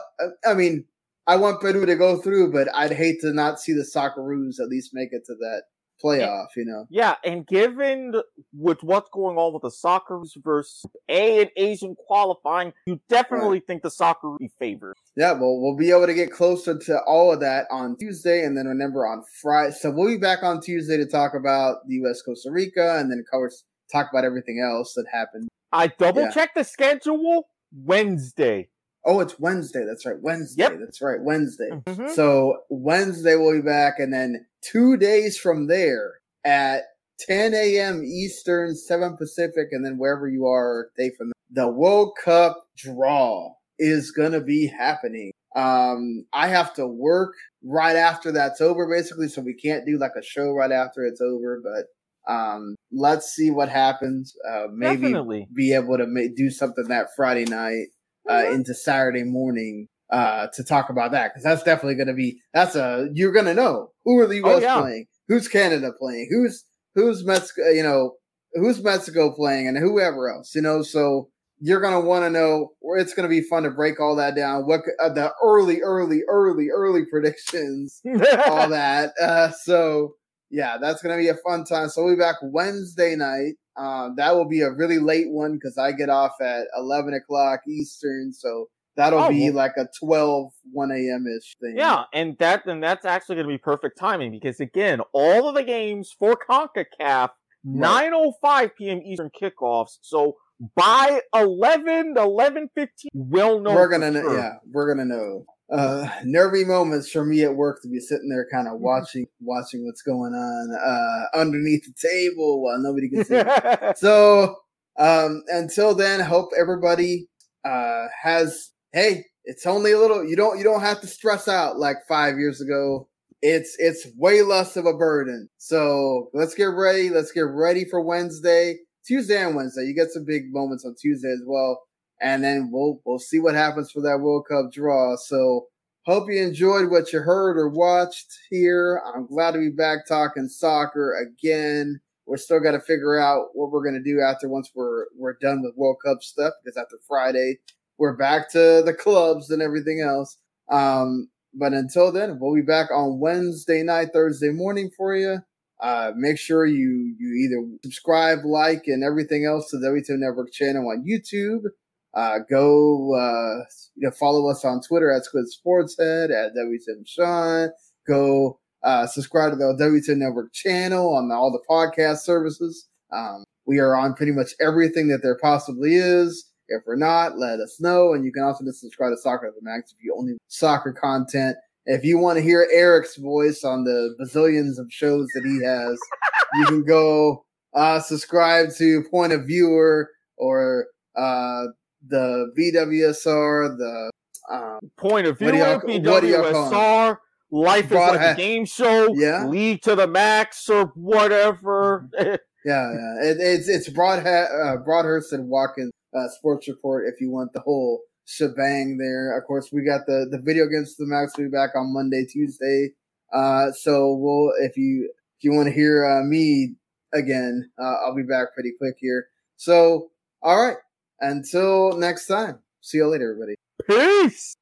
I mean, I want Peru to go through, but I'd hate to not see the Socceroos at least make it to that playoff, you know? yeah, and given with what's going on with the soccer versus A and Asian qualifying, you definitely think the soccer would be favored. Yeah, well, we'll be able to get closer to all of that on Tuesday, and then remember on Friday. So we'll be back on Tuesday to talk about the U.S. Costa Rica, and then of course talk about everything else that happened. I double Yeah. checked the schedule Wednesday. Oh, it's Wednesday. That's right, Wednesday. Yep. That's right, Wednesday. Mhm. So Wednesday we'll be back, and then two days from there at 10 a.m. Eastern, 7 Pacific, and then wherever you are, day from the World Cup draw is gonna be happening. Um, I have to work right after that's over, basically, so we can't do like a show right after it's over. But um, let's see what happens. Uh, maybe Definitely. be able to ma- do something that Friday night uh, into Saturday morning uh, to talk about that because that's definitely going to be that's a you're going to know who are the U.S. Oh, yeah. playing, who's Canada playing, who's who's Mexico, you know, who's Mexico playing, and whoever else, you know. So you're going to want to know. It's going to be fun to break all that down. What uh, the early, early, early, early [LAUGHS] predictions all [LAUGHS] that. Uh, so yeah, that's gonna be a fun time. So we'll be back Wednesday night. Um, that will be a really late one because I get off at eleven o'clock Eastern. So that'll Oh, be like a 12, 1 a.m. ish thing. Yeah, and that and that's actually going to be perfect timing because again, all of the games for CONCACAF, 9:05 p.m. Eastern kickoffs. So by 11, 11:15, we'll know. we're gonna know. sure. Yeah, we're gonna know. Uh, nervy moments for me at work to be sitting there, kind of watching, watching what's going on uh, underneath the table while nobody can see. [LAUGHS] so um until then hope everybody uh has hey it's only a little you don't you don't have to stress out like five years ago. It's it's way less of a burden. So let's get ready. Let's get ready for wednesday tuesday and wednesday. You get some big moments on tuesday as well and then we'll we'll see what happens for that world cup draw so hope you enjoyed what you heard or watched here. I'm glad to be back talking soccer again. We're still got to figure out what we're to do after once we're we're done with World Cup stuff because after Friday we're back to the clubs and everything else. Um, but until then, we'll be back on Wednesday night, Thursday morning for you. Uh, make sure you you either subscribe, like, and everything else to the WTM Network channel on YouTube. Uh, go uh, you know follow us on Twitter at Squid Sportshead at WTM Sean. Go uh, subscribe to the WTM Network channel on all the podcast services. Um, we are on pretty much everything that there possibly is. If we're not, let us know. And you can also just subscribe to Soccer at the Max if you only soccer content. If you want to hear Eric's voice on the bazillions of shows that he has, [LAUGHS] you can go uh, subscribe to Point of Viewer or uh, the VWSR, the um, Point of View, VWSR, Life is like a game show, yeah, League to the Max or whatever. yeah, yeah. It, it's it's Broad uh, Broadhurst and Watkins uh, Sports Report if you want the whole shebang there. Of course, we got the the video against the Max. Will be back on Monday, Tuesday. Uh, so we'll if you if you want to hear uh, me again, uh, I'll be back pretty quick here. So all right, until next time. See you later, everybody. Peace.